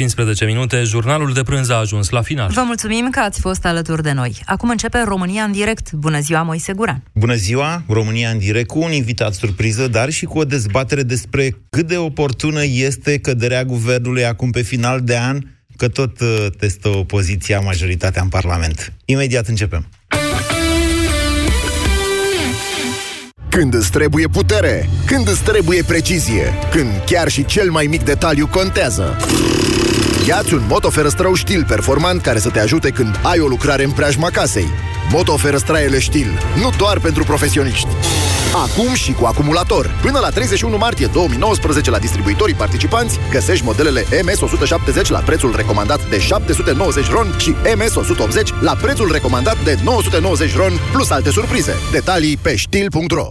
15 minute, jurnalul de prânz a ajuns la final. Vă mulțumim că ați fost alături de noi. Acum începe România în direct. Bună ziua, Moise Guran. Bună ziua, România în direct cu un invitat surpriză, dar și cu o dezbatere despre cât de oportună este căderea guvernului acum pe final de an, că tot uh, testă opoziția majoritatea în Parlament. Imediat începem. Când îți trebuie putere, când îți trebuie precizie, când chiar și cel mai mic detaliu contează. Iați un Moto Ferăstrău Stil performant care să te ajute când ai o lucrare în preajma casei. Moto Ferăstraele Stil, nu doar pentru profesioniști. Acum și cu acumulator. Până la 31 martie 2019 la distribuitorii participanți găsești modelele MS170 la prețul recomandat de 790 ron și MS180 la prețul recomandat de 990 ron plus alte surprize. Detalii pe stil.ro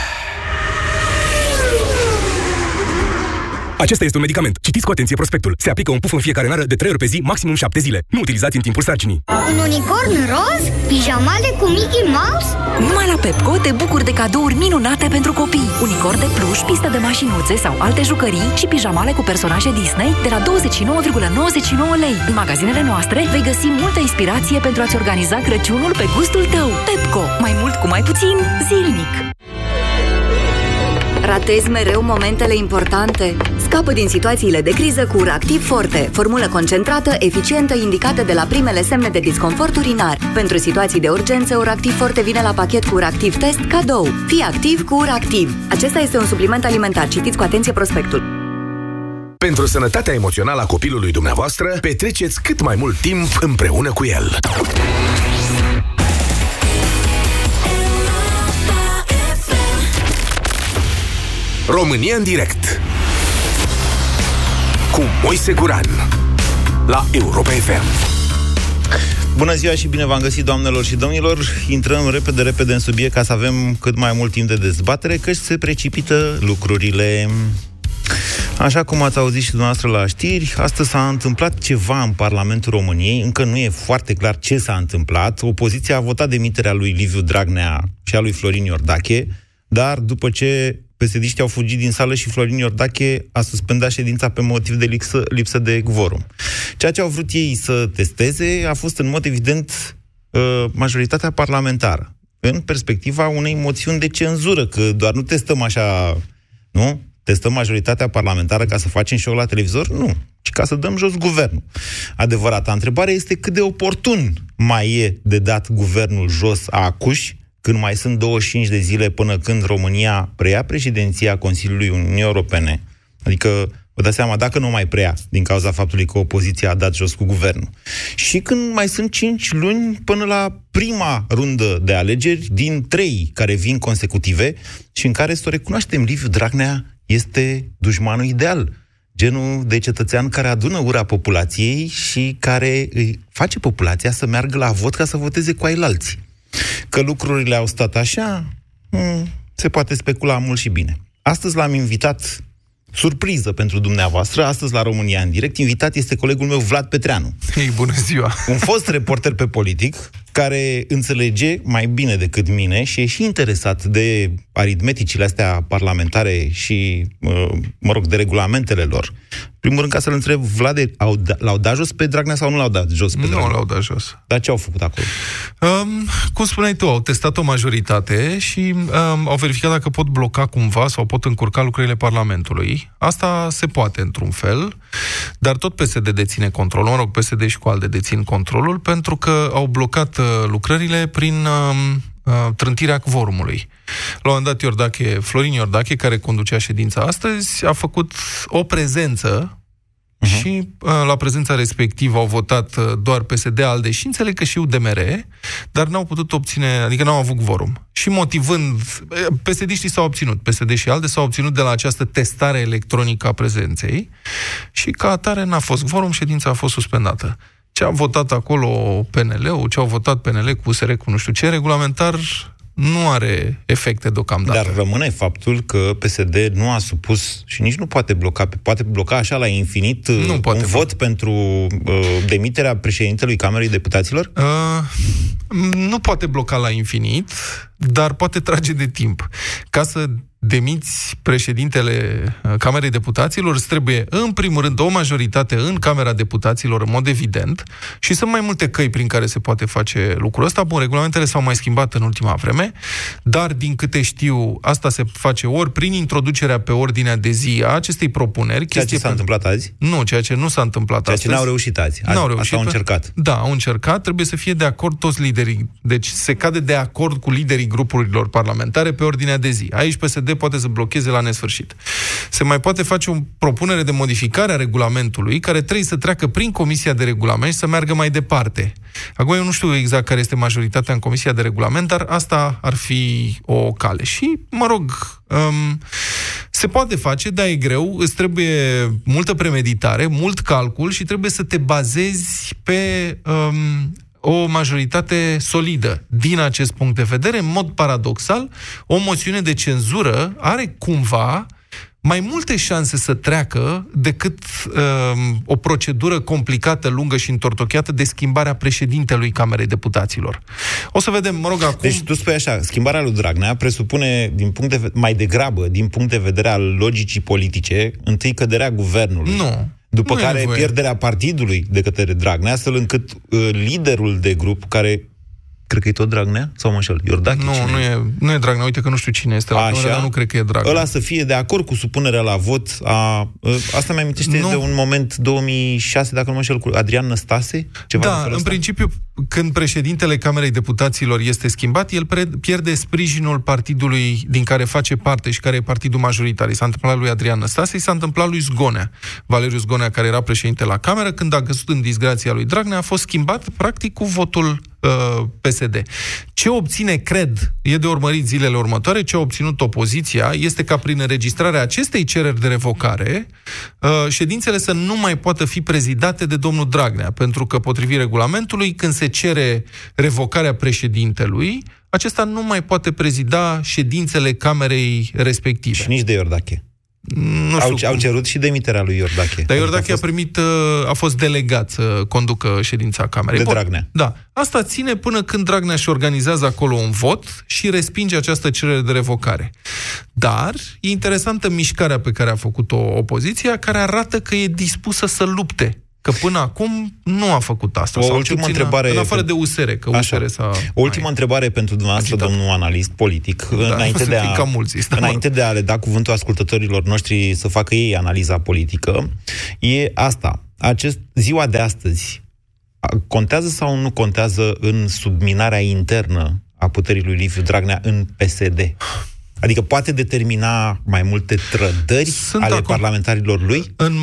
Acesta este un medicament. Citiți cu atenție prospectul. Se aplică un puf în fiecare nară de 3 ori pe zi, maximum 7 zile. Nu utilizați în timpul sarcinii. Un unicorn roz? Pijamale cu Mickey Mouse? Numai la Pepco te bucuri de cadouri minunate pentru copii. Unicorn de pluș, pistă de mașinuțe sau alte jucării și pijamale cu personaje Disney de la 29,99 lei. În magazinele noastre vei găsi multă inspirație pentru a-ți organiza Crăciunul pe gustul tău. Pepco. Mai mult cu mai puțin, zilnic. Ratezi mereu momentele importante? Scapă din situațiile de criză cu Uractiv Forte, formulă concentrată, eficientă, indicată de la primele semne de disconfort urinar. Pentru situații de urgență, Uractiv Forte vine la pachet cu Uractiv Test cadou. Fii activ cu Uractiv. Acesta este un supliment alimentar. Citiți cu atenție prospectul. Pentru sănătatea emoțională a copilului dumneavoastră, petreceți cât mai mult timp împreună cu el. România în direct cu Moise Guran la Europa FM. Bună ziua și bine v-am găsit, doamnelor și domnilor. Intrăm repede, repede în subiect ca să avem cât mai mult timp de dezbatere, că se precipită lucrurile. Așa cum ați auzit și dumneavoastră la știri, astăzi s-a întâmplat ceva în Parlamentul României, încă nu e foarte clar ce s-a întâmplat. Opoziția a votat demiterea lui Liviu Dragnea și a lui Florin Iordache, dar după ce psd au fugit din sală și Florin Iordache a suspendat ședința pe motiv de lipsă, lipsă de quorum. Ceea ce au vrut ei să testeze a fost în mod evident uh, majoritatea parlamentară, în perspectiva unei moțiuni de cenzură, că doar nu testăm așa, nu? Testăm majoritatea parlamentară ca să facem show la televizor? Nu, ci ca să dăm jos guvernul. Adevărata întrebare este cât de oportun mai e de dat guvernul jos a acuși când mai sunt 25 de zile până când România preia președinția Consiliului Uniunii Europene, adică vă dați seama, dacă nu mai preia, din cauza faptului că opoziția a dat jos cu guvernul. Și când mai sunt 5 luni până la prima rundă de alegeri, din 3 care vin consecutive, și în care, să o recunoaștem, Liviu Dragnea este dușmanul ideal. Genul de cetățean care adună ura populației și care îi face populația să meargă la vot ca să voteze cu ailalți. Că lucrurile au stat așa, hmm, se poate specula mult și bine. Astăzi l-am invitat, surpriză pentru dumneavoastră, astăzi la România în direct, invitat este colegul meu Vlad Petreanu. Hei, bună ziua! Un fost reporter pe politic, care înțelege mai bine decât mine și e și interesat de aritmeticile astea parlamentare și, mă rog, de regulamentele lor primul rând, ca să-l întreb, Vlad, au, da, l-au dat jos pe Dragnea sau nu l-au dat jos pe Dragnea? Nu l-au dat jos. Dar ce au făcut acolo? Um, cum spuneai tu, au testat o majoritate și um, au verificat dacă pot bloca cumva sau pot încurca lucrurile Parlamentului. Asta se poate într-un fel, dar tot PSD deține controlul, mă rog, PSD și cu alte dețin controlul, pentru că au blocat uh, lucrările prin um, uh, trântirea quorumului. La un moment dat, Iordache, Florin Iordache, care conducea ședința astăzi, a făcut o prezență uh-huh. și uh, la prezența respectivă au votat uh, doar PSD, ALDE și înțeleg că și UDMR, dar n-au putut obține, adică n-au avut vorum. Și motivând, uh, PSD-știi s-au obținut, PSD și ALDE s-au obținut de la această testare electronică a prezenței și ca atare n-a fost vorum, ședința a fost suspendată. Ce a votat acolo PNL-ul, ce au votat PNL cu USR cu nu știu ce, regulamentar nu are efecte deocamdată. Dar rămâne faptul că PSD nu a supus și nici nu poate bloca, poate bloca așa la infinit Nu uh, poate un bloca. vot pentru uh, demiterea președintelui Camerei Deputaților? Uh, nu poate bloca la infinit, dar poate trage de timp. Ca să demiți președintele uh, Camerei Deputaților, îți trebuie, în primul rând, o majoritate în Camera Deputaților, în mod evident, și sunt mai multe căi prin care se poate face lucrul ăsta. Bun, regulamentele s-au mai schimbat în ultima vreme, dar, din câte știu, asta se face ori prin introducerea pe ordinea de zi a acestei propuneri. Ceea ce chestie s-a pe- întâmplat azi? Nu, ceea ce nu s-a întâmplat Ceea ce astăzi. n-au reușit azi. azi N-au reușit. Asta au încercat. Da, au încercat. Trebuie să fie de acord toți liderii. Deci se cade de acord cu liderii grupurilor parlamentare pe ordinea de zi. Aici PSD poate să blocheze la nesfârșit. Se mai poate face o propunere de modificare a regulamentului care trebuie să treacă prin Comisia de Regulament și să meargă mai departe. Acum eu nu știu exact care este majoritatea în Comisia de Regulament, dar asta ar fi o cale. Și, mă rog, um, se poate face, dar e greu, îți trebuie multă premeditare, mult calcul și trebuie să te bazezi pe um, o majoritate solidă. Din acest punct de vedere, în mod paradoxal, o moțiune de cenzură are cumva mai multe șanse să treacă decât um, o procedură complicată, lungă și întortocheată de schimbarea președintelui Camerei Deputaților. O să vedem, mă rog, acum... Deci tu spui așa, schimbarea lui Dragnea presupune, din punct de, ve- mai degrabă, din punct de vedere al logicii politice, întâi căderea guvernului. Nu. După Nu e care nevoie. pierderea partidului de către Dragnea, astfel încât uh, liderul de grup, care cred că e tot Dragnea, sau mă înșel, Iordache, Nu, cine nu e, nu e Dragnea. Uite că nu știu cine este la cameră, dar nu cred că e Dragnea. Ăla să fie de acord cu supunerea la vot a... uh, Asta mi amintește Nu. de un moment 2006, dacă nu mă înșel, cu Adrian Năstase? Ceva de Da, felul în ăsta? principiu, când președintele Camerei Deputaților este schimbat, el pre- pierde sprijinul partidului din care face parte și care e partidul majoritar. I s-a întâmplat lui Adrian Năstase, i s-a întâmplat lui Zgonea. Valeriu Zgonea, care era președinte la Cameră, când a găsit în disgrația lui Dragnea, a fost schimbat, practic, cu votul uh, PSD. Ce obține, cred, e de urmărit zilele următoare, ce a obținut opoziția este ca prin înregistrarea acestei cereri de revocare, uh, ședințele să nu mai poată fi prezidate de domnul Dragnea, pentru că, potrivit regulamentului, când se cere revocarea președintelui, acesta nu mai poate prezida ședințele Camerei respective. Și nici de Iordache. Nu Au, știu au cum. cerut și demiterea lui Iordache. Dar Adică Iordache a, fost- primit, uh, a fost delegat să conducă ședința Camerei. De Bun. Dragnea. Da. Asta ține până când Dragnea și organizează acolo un vot și respinge această cerere de revocare. Dar e interesantă mișcarea pe care a făcut-o opoziția, care arată că e dispusă să lupte. Că până acum nu a făcut asta. O Sau ultimă cel puțin întrebare În afară pentru- de USR, că Așa. USR s-a... O ultimă întrebare pentru dumneavoastră, agitat. domnul analist politic, înainte, sunt de a, cam mulți, ăsta, mă înainte de a le da cuvântul ascultătorilor noștri să facă ei analiza politică, e asta. Acest, ziua de astăzi a- contează sau nu contează în subminarea internă a puterii lui Liviu Dragnea în PSD? Adică poate determina mai multe trădări Sunt ale acum- parlamentarilor lui? în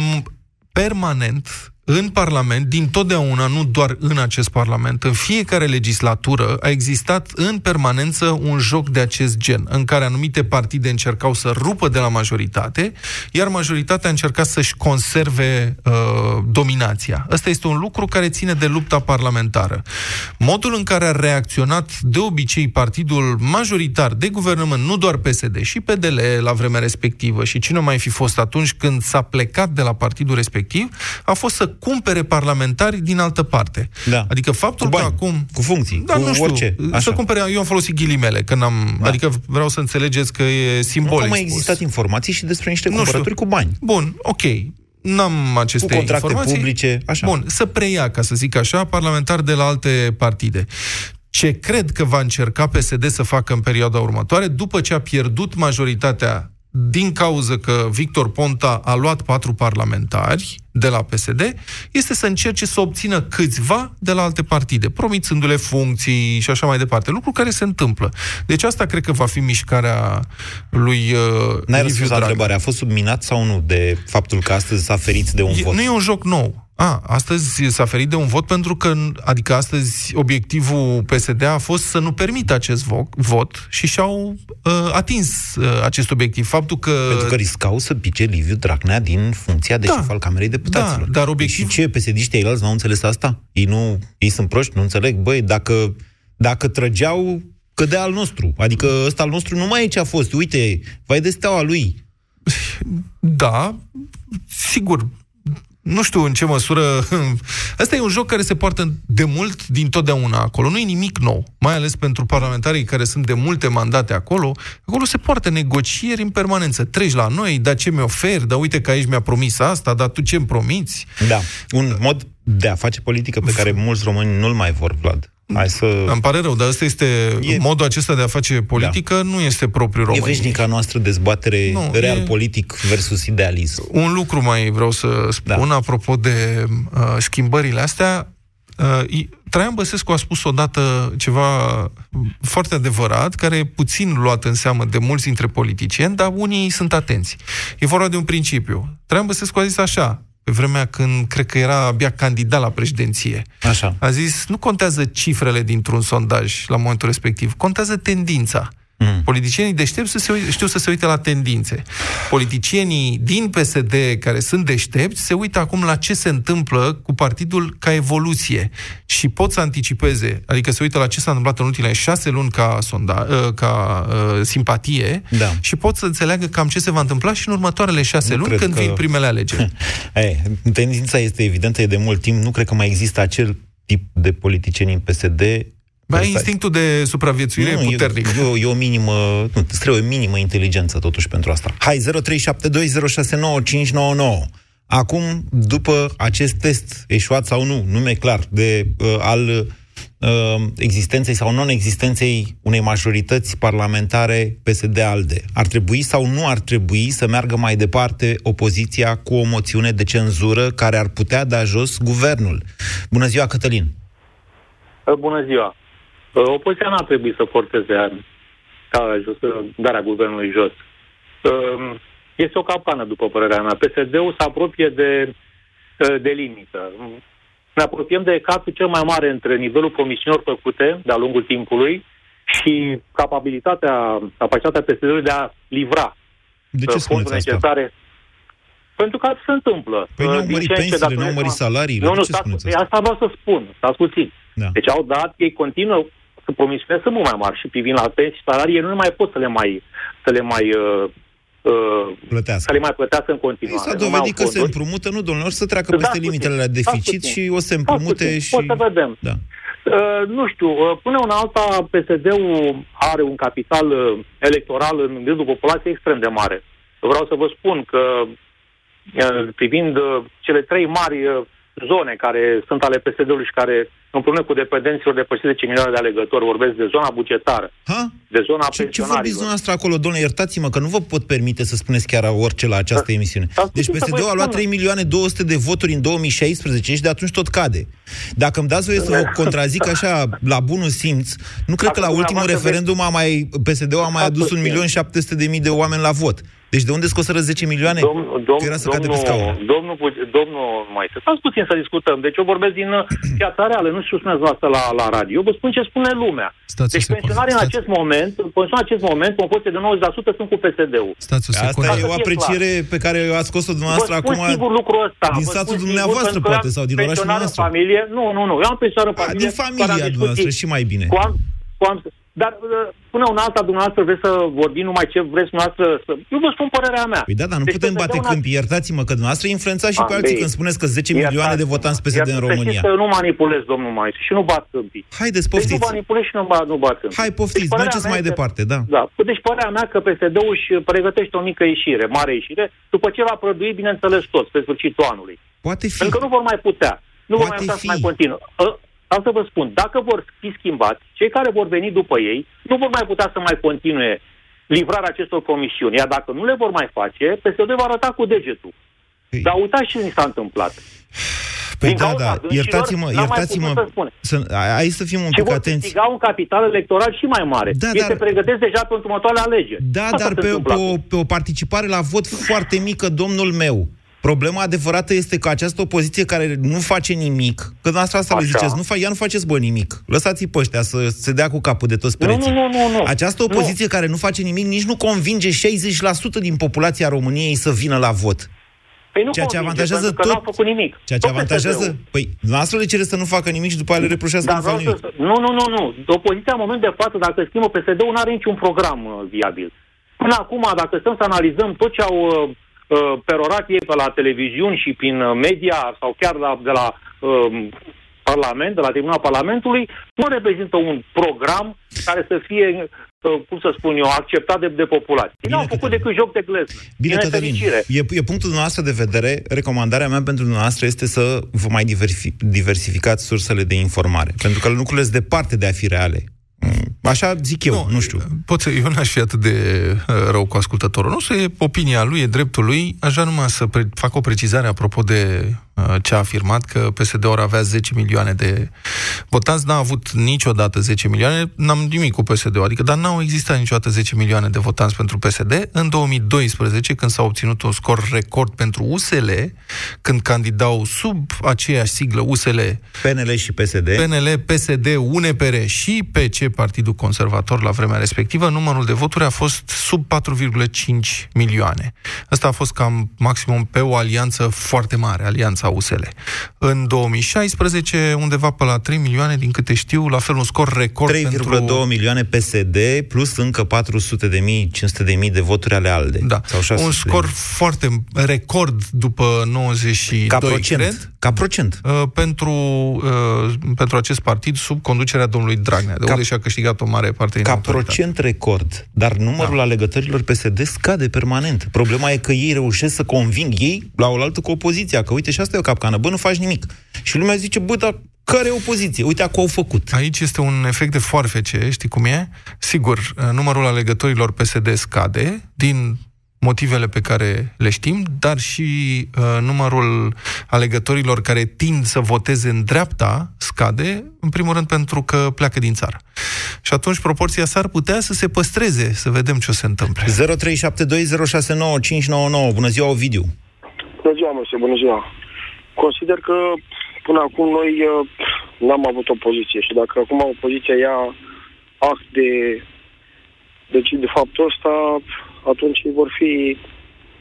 permanent în Parlament, din totdeauna, nu doar în acest Parlament, în fiecare legislatură a existat în permanență un joc de acest gen, în care anumite partide încercau să rupă de la majoritate, iar majoritatea încerca să-și conserve uh, dominația. Ăsta este un lucru care ține de lupta parlamentară. Modul în care a reacționat de obicei partidul majoritar de guvernământ, nu doar PSD, și PDL la vremea respectivă și cine mai fi fost atunci când s-a plecat de la partidul respectiv, a fost să cumpere parlamentari din altă parte. Da. Adică faptul Cu bani, că acum... cu funcții, da, cu nu știu, orice, Să așa. cumpere, eu am folosit ghilimele, când am, Da. adică vreau să înțelegeți că e Nu simbolic au mai spus. existat informații și despre niște Nu cumpărături știu. cu bani. Bun, ok. N-am aceste Cu contracte informații. publice, așa. Bun, să preia, ca să zic așa, parlamentari de la alte partide. Ce cred că va încerca PSD să facă în perioada următoare, după ce a pierdut majoritatea din cauză că Victor Ponta a luat patru parlamentari de la PSD, este să încerce să obțină câțiva de la alte partide, promițându-le funcții și așa mai departe. Lucru care se întâmplă. Deci asta cred că va fi mișcarea lui uh, N-ai Liviu răspuns la Dragnea. întrebare. A fost subminat sau nu de faptul că astăzi s-a ferit de un E, vot? nu e un joc nou. A, astăzi s-a ferit de un vot pentru că, adică astăzi obiectivul PSD a fost să nu permită acest vo- vot și și-au uh, atins uh, acest obiectiv. Faptul că... Pentru că riscau să pice Liviu Dragnea din funcția de Da. șef al Camerei Deputaților. Da, dar obiectiv- Și ce, psd ei n-au înțeles asta? Ei, nu, ei sunt proști, nu înțeleg. Băi, dacă, dacă trăgeau, cădea al nostru. Adică ăsta al nostru nu mai e ce a fost. Uite, vai de steaua lui. Da, sigur, nu știu în ce măsură... Asta e un joc care se poartă de mult din totdeauna acolo. Nu e nimic nou, mai ales pentru parlamentarii care sunt de multe mandate acolo. Acolo se poartă negocieri în permanență. Treci la noi, dar ce mi oferi, dar uite că aici mi-a promis asta, dar tu ce-mi promiți? Da. Un mod de a face politică pe care mulți români nu-l mai vor, Vlad. Hai să... Îmi pare rău, dar ăsta este E- modul acesta de a face politică, da. nu este propriu E român. veșnica noastră dezbatere Nu, real e- politic versus idealism. Un lucru mai vreau să spun, da. apropo de uh, schimbările astea. Uh, i- Traian Băsescu a spus odată ceva foarte adevărat, care e puțin luat în seamă de mulți dintre politicieni, dar unii sunt atenți. E vorba de un principiu. Traian Băsescu a zis așa, pe vremea când cred că era abia candidat la președinție. Așa. A zis, nu contează cifrele dintr-un sondaj la momentul respectiv, contează tendința. Mm. Politicienii deștepți să se uite, știu să se uite la tendințe. Politicienii din PSD care sunt deștepți se uită acum la ce se întâmplă cu partidul ca evoluție și pot să anticipeze, adică se uită la ce s-a întâmplat în ultimele șase luni ca, sonda, uh, ca uh, simpatie Da. și pot să înțeleagă cam ce se va întâmpla și în următoarele șase Nu luni cred când că- vin primele alegeri. E, tendința este evidentă, e de mult timp. Nu cred că mai există acel tip de politicieni în PSD. Mai Asta- instinctul de supraviețuire nu, e puternic. E, e, o, e o minimă, nu, îți trebuie o minimă inteligență totuși pentru asta. Hai, 0372069599. Acum, după acest test, eșuat sau nu, nume clar, de, uh, al uh, existenței sau non-existenței unei majorități parlamentare PSD-ALDE, ar trebui sau nu ar trebui să meargă mai departe opoziția cu o moțiune de cenzură care ar putea da jos guvernul? Bună ziua, Cătălin! Bună ziua. Uh, Opoziția n-ar trebui să forțeze ca jos, darea guvernului jos. Uh, Este o capcană, după părerea mea. PSD-ul se apropie de, uh, de limită. Ne apropiem de capul cel mai mare între nivelul promisiunilor făcute de-a lungul timpului și capabilitatea, capacitatea PSD-ului de a livra De uh, ce fonduri spuneți asta? necesare. Pentru că asta se întâmplă. Păi nu Uh, au din mărit ce în ce pensiile, nu au datoresc mărit ma- salariile. Nu, De nu, ce stați, spuneți păi asta? asta vreau să spun. Stați puțin. Da. Deci au dat, ei continuă să promisiunile sunt mult mai mari și privind la pensii salarii, ei nu mai pot să le mai, să le mai uh, uh, Plătească. să le mai plătească în Păi continuare. S-a Nu mai au dovedit că se fonduri. împrumută, nu, domnilor, să treacă Stați peste puțin, limitele la stați deficit puțin. și o să se Stați împrumute puțin, și... O să vedem. Da. Uh, nu știu, uh, până una alta, PSD-ul are un capital uh, electoral în rândul populației extrem de mare. Vreau să vă spun că, uh, privind uh, cele trei mari uh, zone care sunt ale PSD-ului și care împreună cu dependenților de peste 10 milioane de alegători, vorbesc de zona bugetară, Ha? de zona Ce, ce vorbiți pensionarilor. dumneavoastră acolo, domnule? Iertați-mă că nu vă pot permite să spuneți chiar orice la această emisiune. Stați Deci puțin să PSD-ul vă a luat spun. 3 milioane 200 de voturi în 2016 și de atunci tot cade. Dacă îmi dați voie să vă contrazic așa la bunul simț, nu cred că la Acum, ultimul dumneavoastră referendum a mai, PSD-ul a mai Stați adus puțin. 1.700.000 de oameni la vot. Deci de unde scoseră 10 milioane? Dom, dom, Că era să cadă pe scaun. domnul, domnul, Buge- domnul mai stați puțin să discutăm. Deci eu vorbesc din uh, piața reală, nu știu ce spuneți noastră la, la radio. Eu vă spun ce spune lumea. Stați o deci secundă, pensionarii în stați. acest moment, pensionarii în acest moment, cu o poziție de 90% sunt cu PSD-ul. Stați o secundă. Asta e o Ca să fie apreciere pe care ați scos-o dumneavoastră vă spun acum sigur lucrul ăsta. din Vă satul spun dumneavoastră, sigur, pentru că poate, eu am sau din orașul pensionar în dumneavoastră. familie. Nu, nu, nu. Eu am pensionar în A, familie. din care am familia discuții noastră și mai bine. Cu am, cu am, dar uh, până una alta, dumneavoastră, vreți să vorbim numai ce vreți dumneavoastră să... Eu vă spun părerea mea. Păi da, dar nu Deci putem bate PSD-ul câmpii. Iertați-mă că dumneavoastră influențați și pe Andrei, alții când spuneți că 10 milioane de votanți PSD în Iar să România. știți că eu nu manipulez, domnul Maisu, și nu bat câmpii. Haideți, Deci nu poftiți. manipulez și nu bat, nu bat câmpii. Hai, poftiți, părerea mergeți mea mai este- departe, da. Da. Deci părerea mea că PSD-ul își pregătește o mică ieșire, mare ieșire, după ce va prădui, bineînțeles, tot, spre sfârșitul anului. Poate fi. Pentru că nu vor mai putea. Nu vor Poate mai putea fi. să mai continuă. Ă, Asta vă spun, dacă vor fi schimbați, cei care vor veni după ei nu vor mai putea să mai continue livrarea acestor comisiuni. Iar dacă nu le vor mai face, PSD va arăta cu degetul. Păi- Dar uitați ce ni s-a întâmplat. Păi din da, cauza da, dânșilor, iertați-mă, n-am mai iertați-mă. putut să spun. Să, hai să fim un Și pic vor atenți. câștiga un capital electoral și mai mare. Da, Ei dar- se pregătesc deja pentru următoarele alegeri. Da, Asta dar se pe, întâmplă pe, o, acum. pe o participare la vot foarte mică, domnul meu. Problema adevărată este că această opoziție care nu face nimic, că asta asta le Așa. ziceți, nu fa- ea nu faceți bă nimic. Lăsați-i pe ăștia să se dea cu capul de toți Nu, pereții. nu, nu, nu, nu. Această opoziție care nu face nimic nici nu convinge 60% din populația României să vină la vot. Păi nu Ceea ce convinge, avantajează pentru că tot- n-au făcut nimic. Ceea ce Tot avantajează... PSD-ul. Păi, noastră le cere să nu facă nimic și după aia le reproșează că Dar nu fac vreau nimic. să... Nu, nu, nu, nu. Opoziția în moment de față, dacă schimbă PSD-ul, nu are niciun program uh, viabil. Până acum, dacă stăm să analizăm tot ce au uh, uh, perorat ei pe la televiziuni și prin uh, media sau chiar la, de la uh, Parlament, de la Tribunal Parlamentului, nu reprezintă un program care să fie, uh, cum să spun eu, acceptat de, de populație. Ei n-au făcut Cătălin. decât joc de glezne. Bine, Din Cătălin, nefericire. e, e punctul dumneavoastră de vedere. Recomandarea mea pentru dumneavoastră este să vă mai diversi- diversificați sursele de informare. Pentru că lucrurile sunt departe de a fi reale. Mm, Așa zic eu, nu, nu știu. Pot să, eu n-aș fi atât de uh, rău cu ascultătorul nostru, e opinia lui, e dreptul lui. Aș vrea numai să pre- fac o precizare apropo de uh, ce a afirmat, că PSD-ul avea 10 milioane de votanți, n-a avut niciodată 10 milioane, n-am nimic cu PSD-ul, adică, dar n-au existat niciodată 10 milioane de votanți pentru PSD. În 2012, când s-a obținut un scor record pentru USL, când candidau sub aceeași siglă USL PNL și PSD. PNL, PSD, UNPR și PC, Partidul Conservator, la vremea respectivă, numărul de voturi a fost sub 4,5 milioane. Asta a fost cam maximum pe o alianță foarte mare, alianța USL. În 2016, undeva pe la 3 milioane, din câte știu, la fel un scor record 3,2 pentru... milioane PSD plus încă 400 de mii, 500 de mii de voturi ale ALDE. Da, Sau 600 un de scor mii. foarte record după 92, ca procent. cred. Ca procent. uh, pentru, uh, pentru acest partid sub conducerea domnului Dragnea, de Ca- unde și-a câștigat o mare parte din Ca autoritate. procent record. Dar numărul da. alegătorilor PSD scade permanent. Problema e că ei reușesc să conving ei la oaltă cu opoziția. Că uite, și asta e o capcană. Bă, nu faci nimic. Și lumea zice, bă, dar care e opoziție? Uite, acum au făcut. Aici este un efect de foarfece, știi cum e? Sigur, uh, numărul alegătorilor PSD scade din motivele pe care le știm, dar și uh, numărul alegătorilor care tind să voteze în dreapta scade, în primul rând pentru că pleacă din țară. Și atunci proporția s-ar putea să se păstreze, să vedem ce o se întâmple. 0372069599. Bună ziua, Ovidiu. Bună ziua, mă, bună ziua. Consider că până acum noi uh, n-am avut opoziție și dacă acum opoziția ia act de, deci de faptul ăsta, atunci vor fi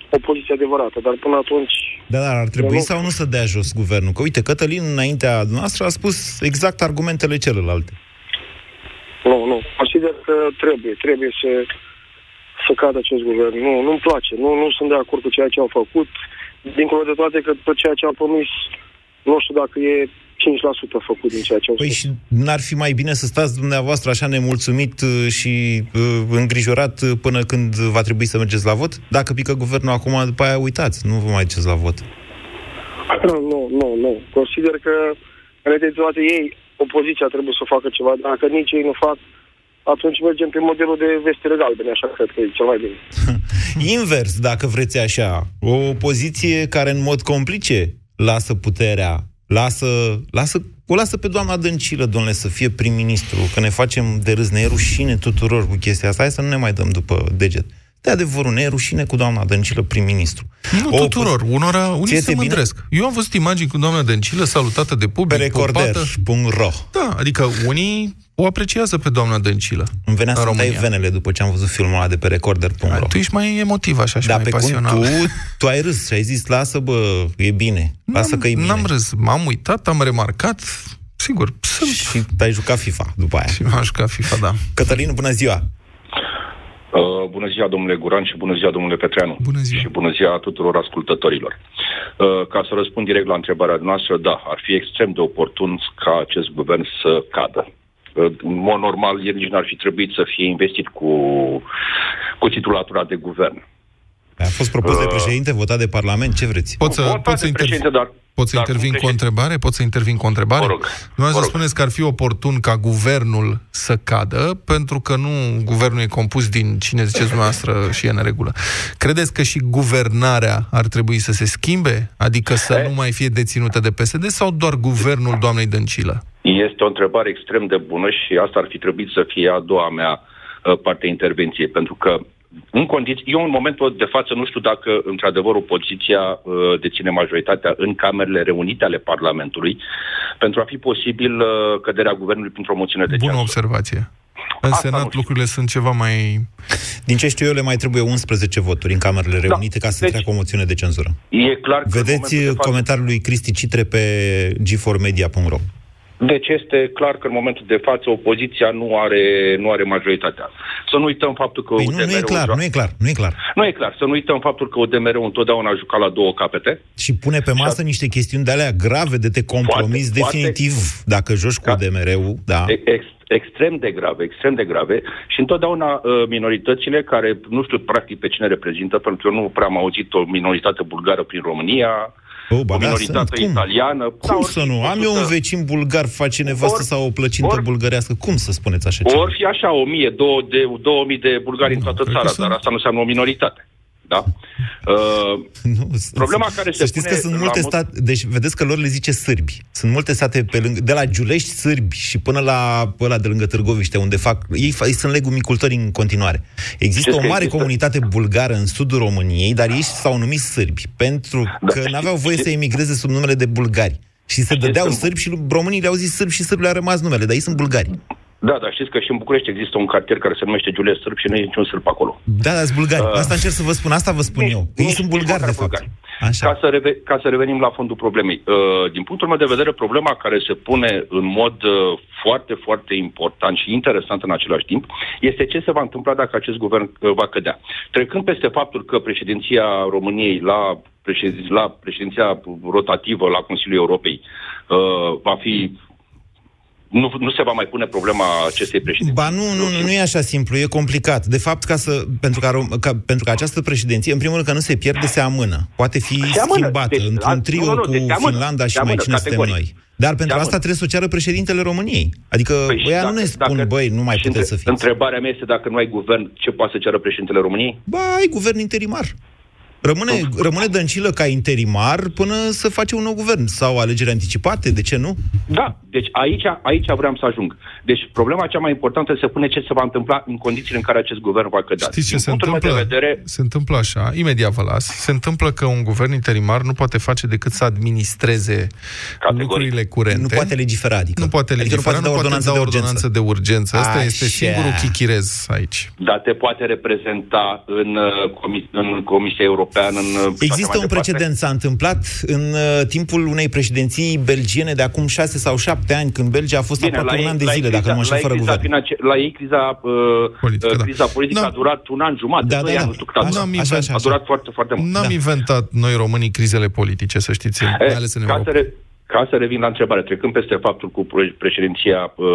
opoziție adevărată. Dar până atunci... Da, dar ar trebui Eu nu- sau nu să dea jos guvernul? Că uite, Cătălin, înaintea noastră, a spus exact argumentele celelalte. Nu, nu. Consider că trebuie, trebuie să, să cadă acest guvern. Nu, nu-mi place. Nu, nu sunt de acord cu ceea ce au făcut. Dincolo de toate că tot ceea ce au promis, nu știu dacă e 5% făcut din ceea ce au Păi spus. și n-ar fi mai bine să stați dumneavoastră așa nemulțumit uh, și uh, îngrijorat uh, până când va trebui să mergeți la vot? Dacă pică guvernul acum, după aia uitați, nu vă mai duceți la vot. Nu, nu, nu. Consider că, în realitate, ei, opoziția trebuie să facă ceva. Dacă nici ei nu fac, atunci mergem pe modelul de vestire galbene, așa cred că e cel mai bine. Invers, dacă vreți așa, o opoziție care în mod complice lasă puterea, lasă, lasă, o lasă pe doamna Dăncilă, domnule, să fie prim-ministru, că ne facem de râs, ne e rușine tuturor cu chestia asta, hai să nu ne mai dăm după deget. De adevărul, ne e rușine cu doamna Dăncilă prim-ministru. Nu O tuturor, unora, unii Ție se ți-e bine? mândresc. Eu am văzut imagini cu doamna Dăncilă salutată de Pe public, popată. recorder.ro Da, adică unii o apreciază pe doamna Dăncilă. Îmi venea în să tai România. venele după ce am văzut filmul ăla de pe recorder.ro. Tu ești mai emotiv așa și Da, mai pe cum pasional. tu, tu ai râs și ai zis, lasă bă, e bine, lasă că e bine. N-am râs, m-am uitat, am remarcat, sigur, sunt. Și te-ai jucat FIFA după aia. Și m-am jucat FIFA, da. Cătălin, bună ziua! Uh, bună ziua, domnule Guran, și bună ziua, domnule Petreanu. Bună ziua. Și bună ziua tuturor ascultătorilor. Uh, ca să răspund direct la întrebarea noastră, da, ar fi extrem de oportun ca acest guvern să cadă. Uh, în mod normal, el nici n-ar fi trebuit să fie investit cu, cu titulatura de guvern. A fost propus de Uh. președinte, votat de Parlament, ce vreți? Pot să, Votat pot să, de intervin, președinte, dar- pot să dar intervin cum cu o președinte- întrebare? Pot să intervin cu o întrebare? Vă rog, Nu vă să rog. spuneți că ar fi oportun ca guvernul să cadă, pentru că nu guvernul e compus din cine ziceți dumneavoastră și e în regulă. Credeți că și guvernarea ar trebui să se schimbe? Adică să E? nu mai fie deținută de PSD sau doar guvernul doamnei Dăncilă? Este o întrebare extrem de bună și asta ar fi trebuit să fie a doua mea uh, parte a intervenției, pentru că în condiții, eu în momentul de față nu știu dacă într-adevăr opoziția uh, deține majoritatea în camerele reunite ale Parlamentului pentru a fi posibil uh, căderea guvernului printr-o moțiune de Bună cenzură. observație. În Asta nu Senat știu. lucrurile sunt ceva mai... Din ce știu eu, le mai trebuie 11 voturi în camerele reunite ca să Deci- treacă o moțiune de cenzură. E clar că în Vedeți momentul de față- comentariul lui Cristi Citre pe g4media.ro. Deci este clar că în momentul de față opoziția nu are, nu are majoritatea. Să nu uităm faptul că Păi nu, UDMR-ul nu e clar, joacă- nu e clar, nu e clar. Nu e clar. Să nu uităm faptul că UDMR-ul întotdeauna a jucat la două capete. Și pune pe masă niște chestiuni de alea grave de te compromis Foarte, definitiv dacă joci cu DMR-ul, da. E- Ex, extrem de grave, extrem de grave și întotdeauna uh, minoritățile care, nu știu practic pe cine reprezintă, pentru că eu nu prea am auzit o minoritate bulgară prin România, Oh, ba o da, minoritate sunt. Cum? italiană. Cum da, să nu? Am eu un vecin bulgar, face nevastă Ori- sau o plăcintă ori- bulgărească. Cum să spuneți așa ceva? Ori fi așa, 1000, 2 de, 2000 de bulgari în toată cred că țara, sunt- dar asta nu înseamnă o minoritate. Da? Uh, Nu, Problema care să se știți pune că sunt la multe mod- state, deci vedeți că lor le zice sârbi. Sunt multe state pe lângă, de la Giulești sârbi și până la ăla de lângă Târgoviște, unde fac, ei, fa- ei sunt legumicultori în continuare. Există Știți o că mare există- comunitate bulgară în sudul României, dar ei s-au numit sârbi, pentru Da, că știți- n-aveau voie să știți- emigreze sub numele de bulgari. Și se dădeau că- sârbi și românii le-au zis sârbi și sârbi a rămas numele, dar ei sunt bulgari. Da, dar știți că și în București există un cartier care se numește Giuliu Sârb și nu e niciun sârb acolo. Da, dar sunt bulgari. Uh, Asta încerc să vă spun, asta vă spun Nici- eu. Ei nici- sunt nici bulgari, măcar de fapt. bulgari. Așa. Ca să, reve- ca să revenim la fondul problemei. Uh, din punctul meu de vedere, problema care se pune în mod uh, foarte, foarte important și interesant în același timp este ce se va întâmpla dacă acest guvern uh, va cădea. Trecând peste faptul că președinția României la, președin- la președinția rotativă la Consiliul Europei uh, va fi nu, nu se va mai pune problema acestei președinții. Ba nu, nu, nu, nu e așa simplu, e complicat. De fapt, ca să, pentru, ca, rom- ca, pentru că această președinție, în primul rând că nu se pierde, se amână. Poate fi Se amână. schimbată Deci, într-un a- trio nu, nu, cu deci se amână. Finlanda și Se mai amână, cine suntem categoric. noi. Dar pentru Se asta amână. trebuie să o ceară președintele României. Adică, Păi și băia nu dacă- ne spun, dacă- băi, nu mai și puteți să între- fiți. Întrebarea mea este dacă nu ai guvern, ce poate să ceară președintele României? Ba, ai guvern interimar. Rămâne, rămâne dăncilă ca interimar până să face un nou guvern. Sau alegeri anticipate, de ce nu? Da, deci aici, aici vreau să ajung. Deci problema cea mai importantă se pune ce se va întâmpla în condițiile în care acest guvern va cădea. Știți ce Din se punctul meu întâmplă? De vedere, Se întâmplă așa, imediat vă las, se întâmplă că un guvern interimar nu poate face decât să administreze Categoric. lucrurile curente. Nu poate legifera, adică. Nu poate Adică nu legifera, poate da ordonanță da de urgență. ordonanță de urgență. Asta Așa. este singurul chichirez aici. da, te poate reprezenta în, uh, comis- în Comisia Europeană. În, uh, și așa Există mai un departe. precedent, s-a întâmplat în uh, timpul unei președinții belgiene de acum șase sau șapte ani, când Belgia a fost Bine, aproape la un ei- an de la ei zile, dacă criza- nu mă la înșel, ei fără criza guvern. financi- La ei criza, uh, Politică, uh, da. criza politică Da. a durat un an jumate, Da, doi da, ani, da. nu știu cât a Așa, durat. N-am așa, inventat, A durat foarte, foarte mult. N-am Da. inventat noi românii crizele politice, să știți, mai Eh, ales în ca, Europa. să re, ca să revin la întrebare, trecând peste faptul cu pre- președinția uh,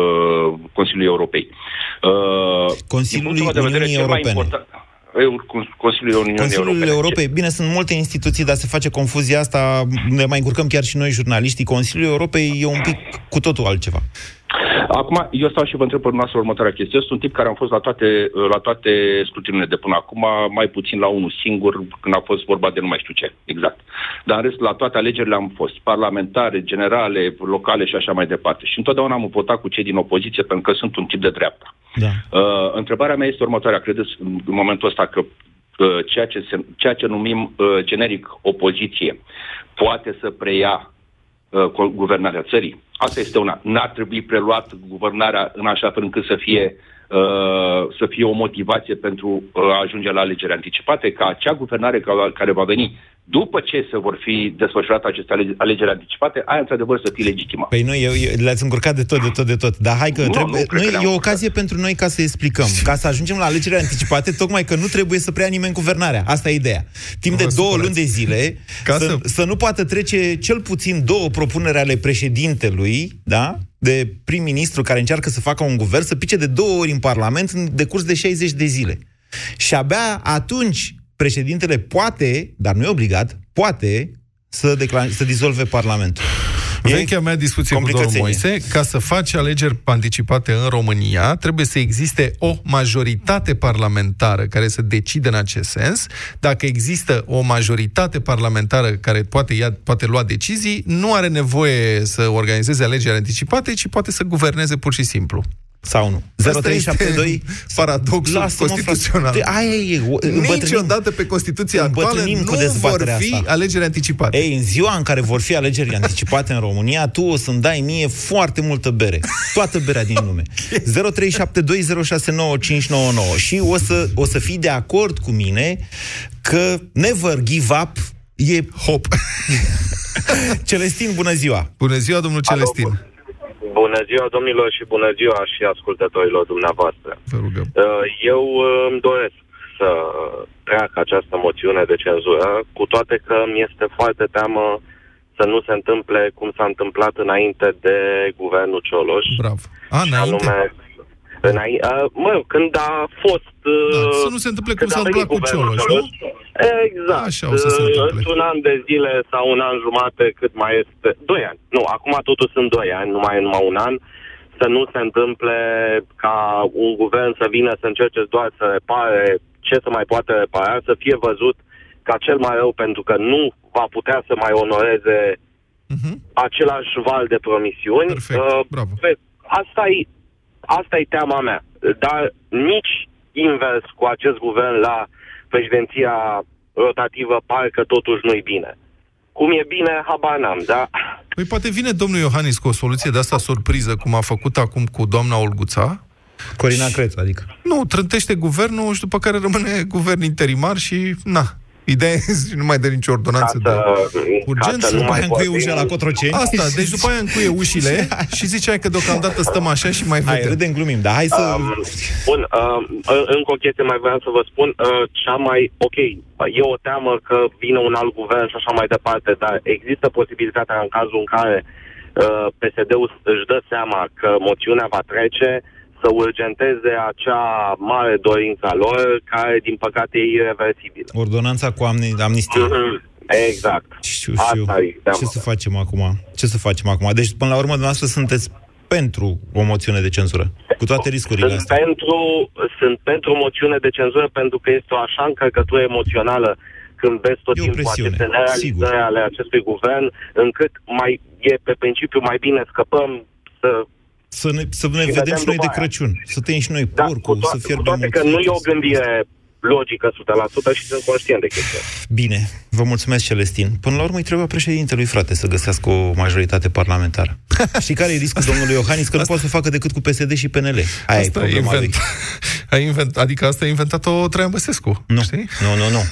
Consiliului Europei. Uh, Consiliului din punctul meu de vedere, Uniunii cel mai Europene. important- Eu, Cons- Consiliul Uniunii Consiliul Europene. Europei, bine, sunt multe instituții, dar se face confuzia asta, ne mai încurcăm chiar și noi, jurnaliștii. Consiliul Europei e un pic cu totul altceva. Acum, eu stau și vă întreb pe dumneavoastră următoarea chestie. Eu sunt un tip care am fost la toate, la toate scrutinile de până acum, mai puțin la unul singur, când a fost vorba de nu mai știu ce, exact. Dar în rest, la toate alegerile am fost, parlamentare, generale, locale și așa mai departe. Și întotdeauna am votat cu cei din opoziție, pentru că sunt un tip de dreapta. Da. Uh, întrebarea mea este următoarea. Credeți în în momentul ăsta că uh, ceea, ce se, ceea ce numim uh, generic opoziție poate să preia uh, co- guvernarea țării? Asta este una. N-ar trebui preluat guvernarea în așa fel încât să fie uh, să fie o motivație pentru uh, a ajunge la alegeri anticipate, ca acea guvernare ca- care va veni după ce se vor fi desfășurate aceste alege- alegeri anticipate, aia într-adevăr să fie legitimă. Păi nu, eu, eu, le-ați încurcat de tot, de tot, de tot. Dar hai că Nu, trebuie, nu, cred că noi, le-am e o încurcat. ocazie pentru noi ca să explicăm. Ca să ajungem la alegerile anticipate, tocmai că nu trebuie să preia nimeni guvernarea. Asta e ideea. Timp Nu de vă două supărați. luni de zile, Ca să, să- să nu poată trece cel puțin două propuneri ale președintelui, da? De prim-ministru care încearcă să facă un guvern, să pice de două ori în Parlament în decurs de 60 de zile. Și abia atunci președintele poate, dar nu e obligat, poate să, decla- să dizolve Parlamentul. E Vechea mea discuție cu domnul complicățenie. Moise, ca să faci alegeri anticipate în România, trebuie să existe o majoritate parlamentară care să decide în acest sens. Dacă există o majoritate parlamentară care poate, ia, poate lua decizii, nu are nevoie să organizeze alegeri anticipate, ci poate să guverneze pur și simplu. Sau nu? Asta 0372 este paradoxul Lasă-mă, constituțional. frate. Aia e, o- îmbătrânim- Niciodată pe Constituția actuală îmbătrânim nu cu vor dezbaterea fi asta. alegeri anticipate. Ei, în ziua în care vor fi alegeri anticipate în România, tu o să-mi dai mie foarte multă bere. Toată berea din lume. 0372069599 Și o să, o să fii de acord cu mine că never give up e hop. Celestin, bună ziua! Bună ziua, domnul Celestin. Bună ziua, domnilor, și bună ziua și ascultătorilor dumneavoastră. Vă rugăm. Uh, Eu uh, îmi doresc să treacă această moțiune de cenzură, cu toate că mi este foarte teamă să nu se întâmple cum s-a întâmplat înainte de guvernul Cioloș. Bravo. A, și înainte? anume, înainte, uh, mă, când a fost... uh, Da, să nu se întâmple cum când s-a a venit întâmplat cu guvernul Cioloș, nu? Exact. Așa o să se Uh, întâmple. Într-un an de zile sau un an jumate, cât mai este... Doi ani. Nu, acum totul sunt doi ani, nu mai e numai un an. Să nu se întâmple ca un guvern să vină să încerce doar să repare ce să mai poate repara, să fie văzut ca cel mai rău pentru că nu va putea să mai onoreze același val de promisiuni. Mhm. Perfect, Uh, bravo. pe- Asta e, asta e teama mea. Dar nici invers cu acest guvern la președinția rotativă parcă totuși nu-i bine. Cum e bine, habar n-am, dar Păi poate vine domnul Iohannis cu o soluție de asta surpriză, cum a făcut acum cu doamna Olguța. Corina Crețu, adică. Nu, trântește guvernul și după care rămâne guvern interimar și, na, ideea e și nu mai dă nicio ordonanță de urgență. să nu mai încuie ușa la Cotroceni. Asta, deci după aia încuie ușile și ziceai că deocamdată stăm așa și mai vedem. Hai, râdem, glumim, dar hai să... Um, bun, um, în- încă o chestie mai vreau să vă spun. Uh, cea mai, ok, e o teamă că vine un alt guvern și așa mai departe, dar există posibilitatea în cazul în care uh, PSD-ul își dă seama că moțiunea va trece să urgenteze acea mare dorință a lor, care, din păcate, e irreversibilă. Ordonanța cu amni- amnistie. Mhm. Exact. Știu, știu. Asta e teama Ce să facem acum? Ce să facem acum? Deci, până la urmă, dumneavoastră sunteți pentru o moțiune de cenzură, cu toate riscurile Sunt astea. pentru, sunt pentru o moțiune de cenzură pentru că este o așa încărcătură emoțională când vezi tot E o timpul presiune, aceste nerealizări ale acestui guvern, încât mai e pe principiu mai bine scăpăm să... Să ne, să ne Și vedem vedem și noi după de aia. Crăciun. Să tăiem și noi Da, porcul, cu, to- să cu fierbem toate că mulțumit. nu e o gândire logică 100% și sunt conștient de chestia asta. Bine, vă mulțumesc, Celestin. Până la urmă îi trebuie președintelui, frate, să găsească o majoritate parlamentară. Știi care e riscul domnului Iohannis? Că nu poate să o facă decât cu PSD și PNL. Aia e Asta e problema lui. invent. A invent, adică asta a inventat-o Traian Băsescu. Nu, știi? nu, nu, nu.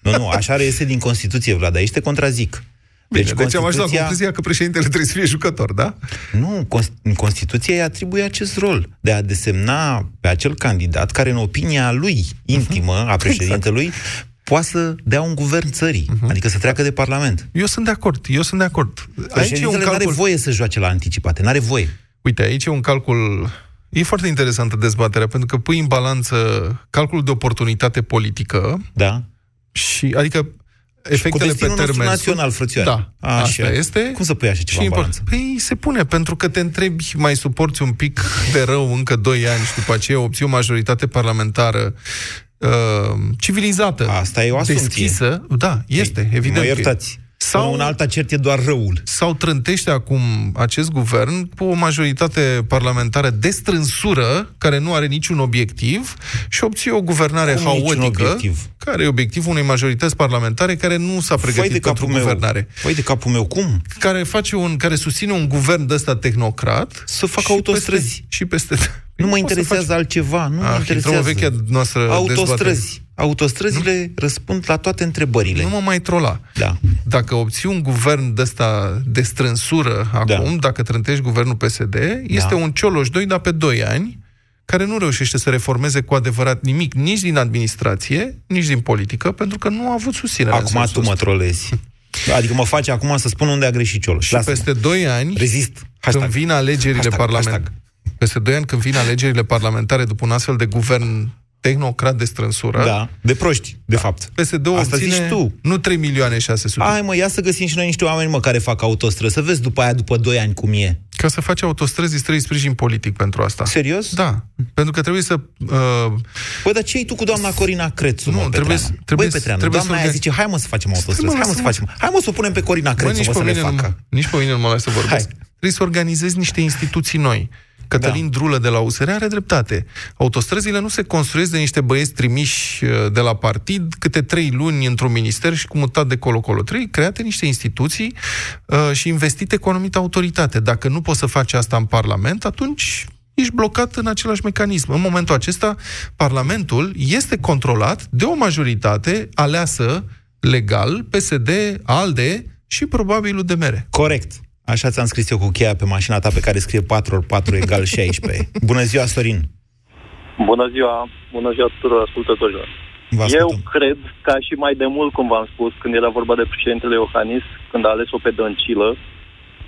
Nu, nu, așa reiese din Constituție, Vlad, aici te contrazic. Bine, deci, deci am ajuns la concluzia că președintele trebuie să fie jucător, da? Nu, Cons- în Constituție îi atribuie acest rol de a desemna pe acel candidat care, în opinia lui intimă, a președintelui, poate să dea un guvern țării, adică să treacă de Parlament. Eu sunt de acord, eu sunt de acord. Aici e un Președintele nu are calcul... voie să joace la anticipate, nu are voie. Uite, aici e un calcul... E foarte interesantă dezbaterea, pentru că pui în balanță calculul de oportunitate politică Da. și, adică, efectele pe destinul nostru termen... național, frățioare. Da, Așa. asta este. Cum să pui așa ceva și în import- balanță? Păi se pune, pentru că te întrebi, mai suporți un pic de rău încă 2 ani și după aceea obții o majoritate parlamentară uh, civilizată. Asta e o asumție. Deschisă. Da, este, Ei, evident. Mă că e. iertați. Sau- Sau un alta cert e doar răul. sau trântește acum acest guvern cu o majoritate parlamentară de strânsură, care nu are niciun obiectiv, și obții o guvernare Cum niciun haotică, obiectiv? care e obiectivul unei majorități parlamentare care nu s-a Făi pregătit de pentru capul meu. guvernare. Făi de capul meu, cum? Care face un, care susține un guvern de ăsta tehnocrat Să facă și autostrăzi. Peste, și peste... Nu mă Păi poți să interesează altceva, nu mă Ah, interesează. intrăm în vechea noastră dezbatere. Autostrăzi. Autostrăzile răspund la toate întrebările. Nu mă mai trola. Da. Dacă obții un guvern de ăsta de strânsură acum, dacă trântești guvernul PSD, este un Cioloș 2, dar pe 2 ani, care nu reușește să reformeze cu adevărat nimic, nici din administrație, nici din politică, pentru că nu a avut susținere. în Acum sensul tu mă ăsta. trolezi. Adică mă face acum să spun unde a greșit Cioloș. Și peste 2 ani, Rezist. când vin alegerile Hashtag, parlamentare, peste 2 ani când vin alegerile parlamentare după un astfel de guvern tehnocrat de strânsură, Da, de proști, de fapt. PSD-ul Asta obține zici tu. nu 3 milioane 600. Hai mă, ia să găsim și noi niște oameni, mă, care fac autostrăzi. Să vezi după aia, după 2 ani, cum e. Ca să faci autostrăzi, îți trebuie sprijin politic pentru asta. Serios? Da. Pentru că trebuie să... Uh... Băi, dar ce ai tu cu doamna Corina Crețu, Nu, mă, trebuie Petreanu? să- trebuie Băi, să- Petreanu, trebuie doamna să aia organ- zice, hai mă să facem autostrăzi, mă, hai mă să lasă-mă. facem, hai mă să o punem pe Corina Bă, Crețu, nici, mă, pe să le mine nu, facă. nici pe mine nu mă lasă să vorbesc. Trebuie să organizezi niște instituții noi. Cătălin da. Drulă de la USR are dreptate. Autostrăzile nu se construiesc de niște băieți trimiși uh, de la partid câte trei luni într-un minister și cu mutat de colo-colo. Trebuie create niște instituții uh, și investite cu o anumită autoritate. Dacă nu poți să faci asta în Parlament, atunci ești blocat în același mecanism. În momentul acesta, Parlamentul este controlat de o majoritate aleasă legal, PSD, ALDE și probabil UDMR. Corect. Așa ți-am scris eu cu cheia pe mașina ta pe care scrie 4x4 egal 16. Bună ziua, Sorin! Bună ziua! Bună ziua tuturor ascultătorilor! Eu cred, ca și mai de mult, cum v-am spus, când era vorba de președintele Iohannis, când a ales-o pe Dăncilă,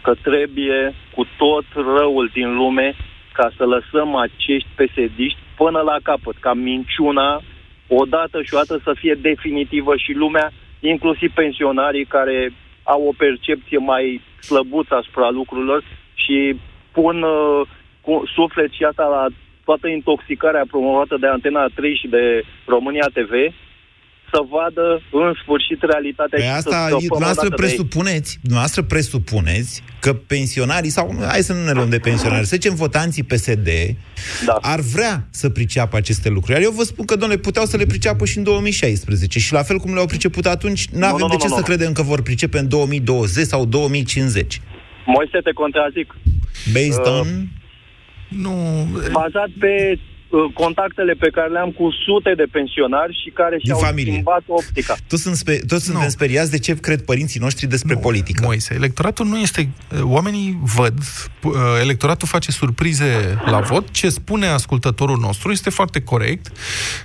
că trebuie cu tot răul din lume ca să lăsăm acești pesediști până la capăt, ca minciuna odată și odată să fie definitivă și lumea, inclusiv pensionarii care au o percepție mai slăbuță asupra lucrurilor și pun uh, cu suflet și asta la toată intoxicarea promovată de Antena 3 și de România TV, să vadă în sfârșit realitatea Pe și asta, să dumneavoastră presupuneți, dumneavoastră presupuneți că pensionarii, sau hai să nu ne luăm de pensionari, să zicem votanții PSD, da. ar vrea să priceapă aceste lucruri. Iar eu vă spun că, domnule, puteau să le priceapă și în 2016 și la fel cum le-au priceput atunci, nu avem de ce nu, să nu. credem că vor pricepe în 2020 sau 2050. Moise, te contrazic. Based uh, on... Nu... Bazat pe Uh, contactele pe care le-am cu sute de pensionari și care și-au familie. schimbat optica. Toți, sunt spe- toți suntem speriați de ce cred părinții noștri despre nu, politică. Moise, electoratul nu este... Oamenii văd, uh, electoratul face surprize la vot, ce spune ascultătorul nostru este foarte corect.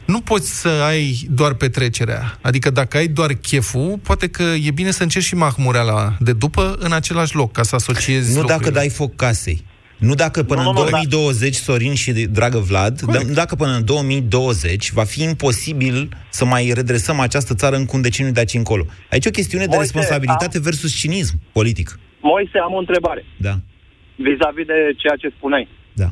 Nu poți să ai doar petrecerea. Adică dacă ai doar cheful, poate că e bine să încerci și mahmureala de după în același loc, ca să asociezi Nu lucrurile. dacă dai foc casei. Nu dacă până nu, în nu, 2020, da. Sorin și dragă Vlad, nu dacă până în 2020 va fi imposibil să mai redresăm această țară în un deceniu de aici încolo. Aici e o chestiune Moise, de responsabilitate am... versus cinism politic. Moise, am o întrebare. Da. Vis-a-vis de ceea ce spuneai. Da.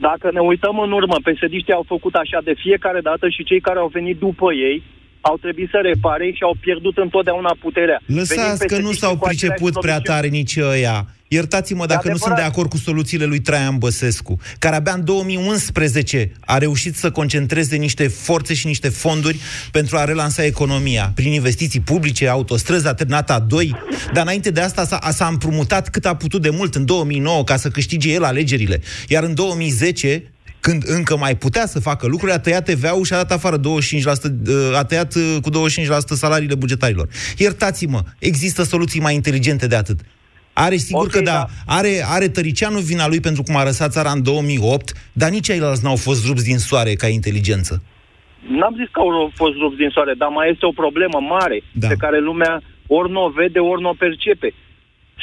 Dacă ne uităm în urmă, psd au făcut așa de fiecare dată și cei care au venit după ei au trebuit să repare și au pierdut întotdeauna puterea. Lăsați că nu s-au priceput prea tare nici ăia. Iertați-mă dacă nu sunt de acord cu soluțiile lui Traian Băsescu, care abia în 2011 a reușit să concentreze niște forțe și niște fonduri pentru a relansa economia, prin investiții publice, autostrăzi, a 2, dar înainte de asta s-a, s-a împrumutat cât a putut de mult în 2009 ca să câștige el alegerile. Iar în 2010 când încă mai putea să facă lucruri, a tăiat TVA-ul și a dat afară 25%, uh, a tăiat uh, cu 25% salariile bugetarilor. Iertați-mă, există soluții mai inteligente de atât. Are, sigur okay, că da, da. Are, are Tăricianu vina lui pentru cum a răsat țara în 2008, dar nici ceilalți n-au fost rupți din soare ca inteligență. N-am zis că au fost rupți din soare, dar mai este o problemă mare da. pe care lumea ori nu o vede, ori nu o percepe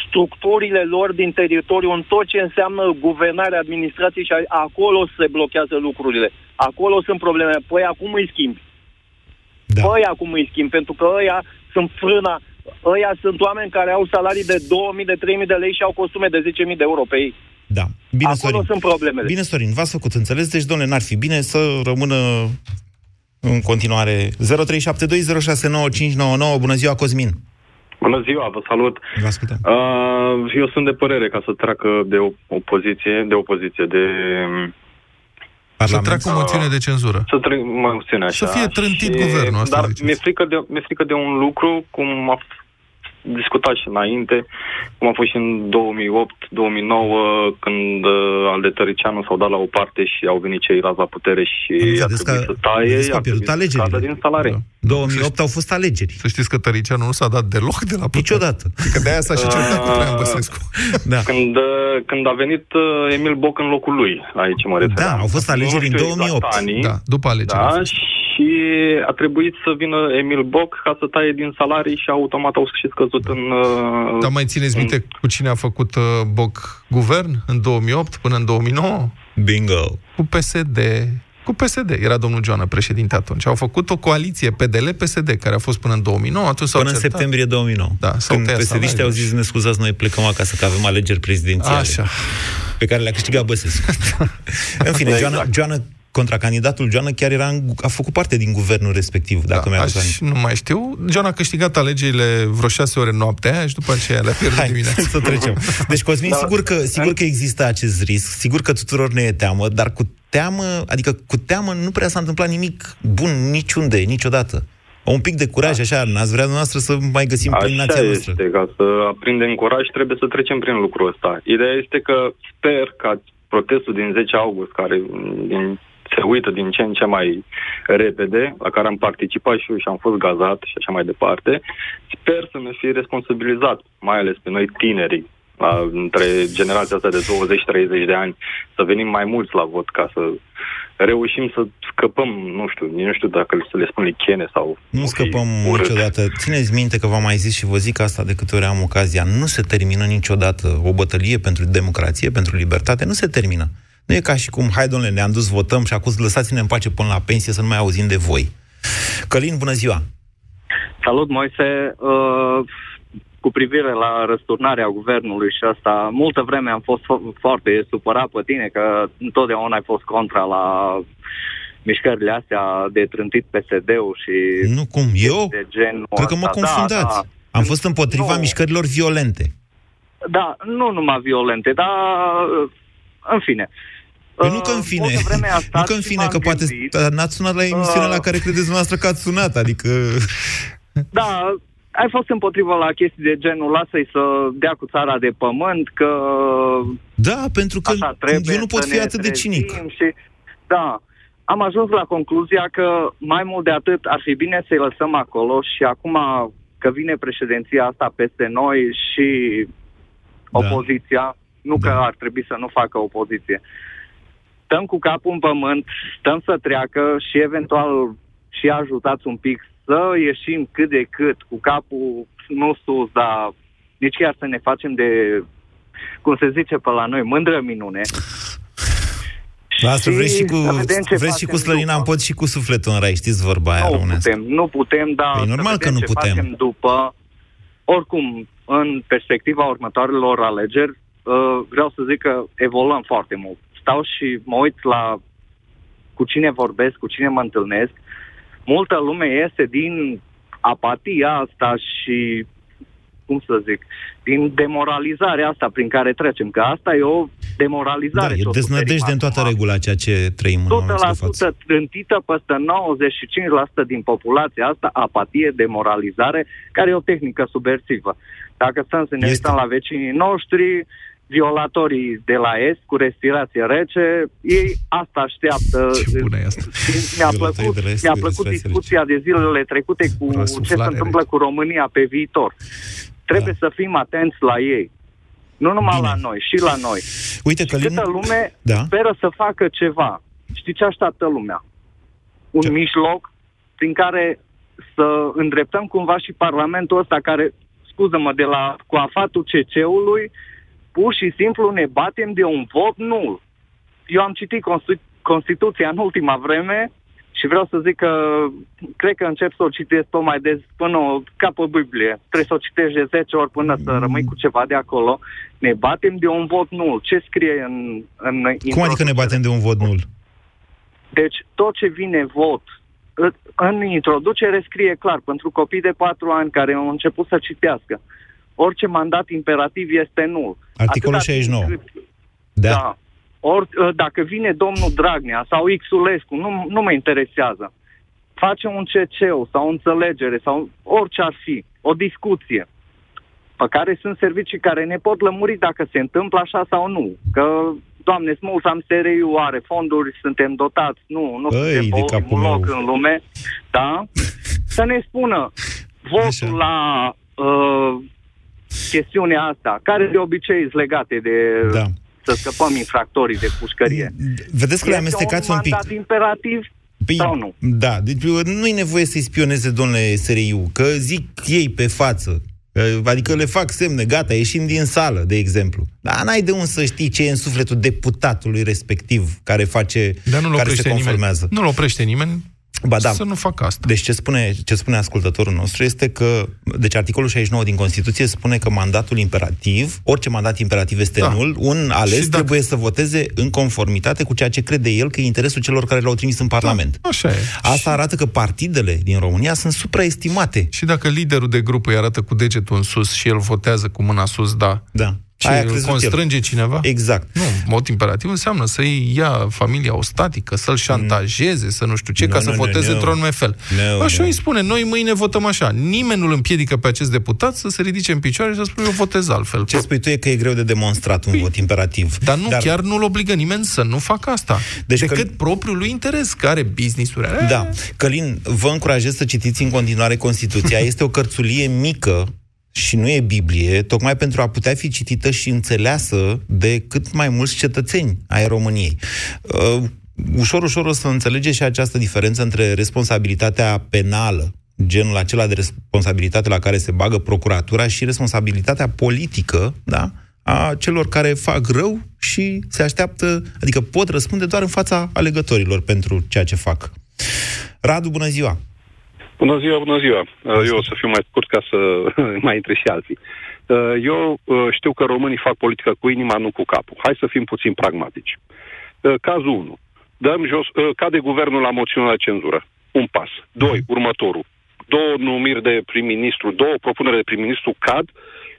structurile lor din teritoriu, în tot ce înseamnă guvernare, administrație și acolo se blochează lucrurile. Acolo sunt probleme. Păi acum îi schimbi. Da. Păi acum îi schimbi, pentru că ăia sunt frâna, ăia sunt oameni care au salarii de 2000, de 3000 de lei și au costume de 10.000 de euro pe ei. Da. Bine, Acolo Sorin. sunt problemele. Bine, Sorin, v-ați făcut înțeles. Deci, domnule, n-ar fi bine să rămână în continuare 0372069599. Bună ziua, Cosmin! Bună ziua, vă salut. Vă ascultăm. Uh, eu sunt de părere ca să treacă de o opoziție, de opoziție, de Parlament. Să treacă o moțiune de cenzură. Să treacă moțiune așa. Să fie trântit și, guvernul, asta Dar mi-e frică, de, mi-e frică de un lucru, cum a discutat și înainte, cum a fost și în 2008-2009, când uh, al de Tăricianu s-au dat la o parte și au venit cei raza putere și a trebuit că, să taie, a pierdut alegerile. din salarii. Da. 2008 au fost alegeri. Să știți că Tăricianu nu s-a dat deloc de la putere. Niciodată. Că de aia s-a și certat cu Traian Băsescu. Da. Când, uh, când a venit uh, Emil Boc în locul lui, aici mă refer. Da, au fost alegeri în 2008. Exact da, după alegeri. Da, și a trebuit să vină Emil Boc ca să taie din salarii și automat au și scăzut da. în... Uh, Dar mai țineți în... minte cu cine a făcut uh, Boc guvern în 2008 până în 2009? Bingo! Cu PSD. Cu PSD. Era domnul Joana președinte atunci. Au făcut o coaliție PDL-PSD, care a fost până în 2009. Atunci până în septembrie 2009. Da, Când psd au zis, ne scuzați, noi plecăm acasă, că avem alegeri prezidențiale. Așa. Pe care le-a câștigat Băsescu. în fine, exact. Joana, Joana contracandidatul Joana chiar era în, a făcut parte din guvernul respectiv, dacă da, mi-am aș, Nu mai știu. Joana a câștigat alegerile vreo șase ore noaptea și după aceea le-a pierdut Hai, dimineața. să trecem. Deci, Cosmin, da. sigur, că, sigur că există acest risc, sigur că tuturor ne e teamă, dar cu teamă, adică cu teamă nu prea s-a întâmplat nimic bun niciunde, niciodată un pic de curaj, așa, n-ați vrea noastră să mai găsim așa prin nația noastră. este, ca să aprindem curaj trebuie să trecem prin lucrul ăsta. Ideea este că sper ca protestul din 10 august, care din, se uită din ce în ce mai repede, la care am participat și eu și am fost gazat și așa mai departe, sper să ne fie responsabilizat, mai ales pe noi tinerii, la, între generația asta de 20-30 de ani, să venim mai mulți la vot ca să reușim să scăpăm, nu știu, nu știu dacă să le spun lichene sau... Nu scăpăm urât. niciodată. Țineți minte că v-am mai zis și vă zic asta de câte ori am ocazia. Nu se termină niciodată o bătălie pentru democrație, pentru libertate, nu se termină. Nu e ca și cum, hai domnule, ne-am dus, votăm și acum lăsați-ne în pace până la pensie să nu mai auzim de voi. Călin, bună ziua! Salut, Moise! Uh, cu privire la răsturnarea guvernului și asta, multă vreme am fost fo- foarte supărat pe tine că întotdeauna ai fost contra la mișcările astea de trântit PSD-ul și... Nu, cum? Eu? De genul Cred că mă confundați. Da, da. Am fost împotriva nu. mișcărilor violente. Da, nu numai violente, dar în fine. Păi nu că în fine, nu că în fine, că poate n-ați sunat la emisiunea uh, la care credeți dumneavoastră că ați sunat, adică... Da, ai fost împotrivă la chestii de genul lasă-i să dea cu țara de pământ, că... Da, pentru că eu nu pot fi atât de cinic. Și, da, am ajuns la concluzia că mai mult de atât ar fi bine să-i lăsăm acolo și acum că vine președinția asta peste noi și da. opoziția, nu da. că ar trebui să nu facă opoziție. Stăm cu capul în pământ, stăm să treacă și eventual și ajutați un pic să ieșim cât de cât, cu capul nu sus, dar nici chiar să ne facem de, cum se zice pe la noi, mândră minune. Asta vrei și cu, vrei și cu slănina în pot și cu sufletul în rai, știți vorba aia Nu putem, nu putem, dar păi normal că nu putem. facem după. Oricum, în perspectiva următoarelor alegeri, uh, vreau să zic că evoluăm foarte mult. Stau și mă uit la cu cine vorbesc, cu cine mă întâlnesc multă lume este din apatia asta și cum să zic, din demoralizarea asta prin care trecem, că asta e o demoralizare. Da, e deznădejde în toată regula ceea ce trăim în momentul de trântită peste 95% din populația asta, apatie, demoralizare, care e o tehnică subversivă. Dacă stăm să ne uităm la vecinii noștri, violatorii de la Est cu respirație rece, ei asta așteaptă. Ce bună e asta. Mi-a plăcut, mi-a plăcut discuția rece. de zilele trecute cu ce se întâmplă rece. cu România pe viitor. Trebuie da. să fim atenți la ei. Nu numai Bine. la noi, și la noi. Uite că Câtă lume da. speră să facă ceva. Știi ce așteaptă lumea? Un ce? mijloc prin care să îndreptăm cumva și Parlamentul ăsta care, scuză-mă, de la coafatul CC-ului pur și simplu ne batem de un vot nul. Eu am citit Constitu- Constituția în ultima vreme și vreau să zic că cred că încep să o citesc tot mai des până ca pe Biblie. Trebuie să o citești de 10 ori până să rămâi cu ceva de acolo. Ne batem de un vot nul. Ce scrie în... în Cum adică ne batem de un vot nul? Deci tot ce vine vot în introducere scrie clar pentru copii de 4 ani care au început să citească orice mandat imperativ este nul. Articolul Atâta 69. Cât, da. da. Or, ă, dacă vine domnul Dragnea sau Xulescu, nu, nu mă interesează. Face un CC sau o înțelegere sau orice ar fi, o discuție pe care sunt servicii care ne pot lămuri dacă se întâmplă așa sau nu. Că, doamne, smult am SRI are fonduri, suntem dotați, nu, nu Băi, suntem pe ultimul loc în lume, da? Să ne spună votul așa. la uh, chestiunea asta, care de obicei sunt legate de da. să scăpăm infractorii de pușcărie. Vedeți că le amestecați un, un pic. imperativ Păi, sau nu? Da, deci nu e nevoie să-i spioneze, domnule SRIU, că zic ei pe față, Adică le fac semne, gata, ieșim din sală, de exemplu. Dar n-ai de unde să știi ce e în sufletul deputatului respectiv care face, Dar nu care se conformează. Nimeni. Nu-l oprește nimeni Ba da. să nu facă asta. Deci ce spune, ce spune ascultătorul nostru este că, deci articolul 69 din Constituție spune că mandatul imperativ, orice mandat imperativ este Da. nul, un ales dacă- trebuie să voteze în conformitate cu ceea ce crede el că e interesul celor care l-au trimis în Parlament. Așa e. Asta arată că partidele din România sunt supraestimate. Și dacă liderul de grup îi arată cu degetul în sus și el votează cu mâna sus, da. Da. Ce, Aia a îl crezut constrânge el. cineva? Exact. Nu, mod imperativ înseamnă să-i ia familia ostatică, să-l șantajeze, să nu știu ce, Nu, ca să nu, nu, voteze nu. într-un anume fel. Nu, Așa nu. îi spune, noi mâine votăm așa. Nimeni nu-l împiedică pe acest deputat să se ridice în picioare și să spună eu votez altfel. Ce spui tu e că e greu de demonstrat un vot imperativ. Dar nu, Dar... chiar nu-l obligă nimeni să nu facă asta. Deci Decât că- propriul lui interes, care business-uri are. Da. Călin, vă încurajez să citiți în continuare Constituția. Este o cărțulie mică și nu e Biblie, tocmai pentru a putea fi citită și înțeleasă de cât mai mulți cetățeni ai României. Uh, ușor, ușor o să înțelegeți și această diferență între responsabilitatea penală, genul acela de responsabilitate la care se bagă procuratura și responsabilitatea politică, da? a celor care fac rău și se așteaptă, adică pot răspunde doar în fața alegătorilor pentru ceea ce fac. Radu, bună ziua! Bună ziua, bună ziua. Uh, Eu o să fiu mai scurt ca să mai intre și alții. Uh, Eu uh, știu că românii fac politică cu inima, nu cu capul. Hai să fim puțin pragmatici. Uh, Cazul 1. Dăm jos, uh, cade guvernul la moțiunea de cenzură. Un pas. Doi, următorul. Două numiri de prim-ministru, două propuneri de prim-ministru cad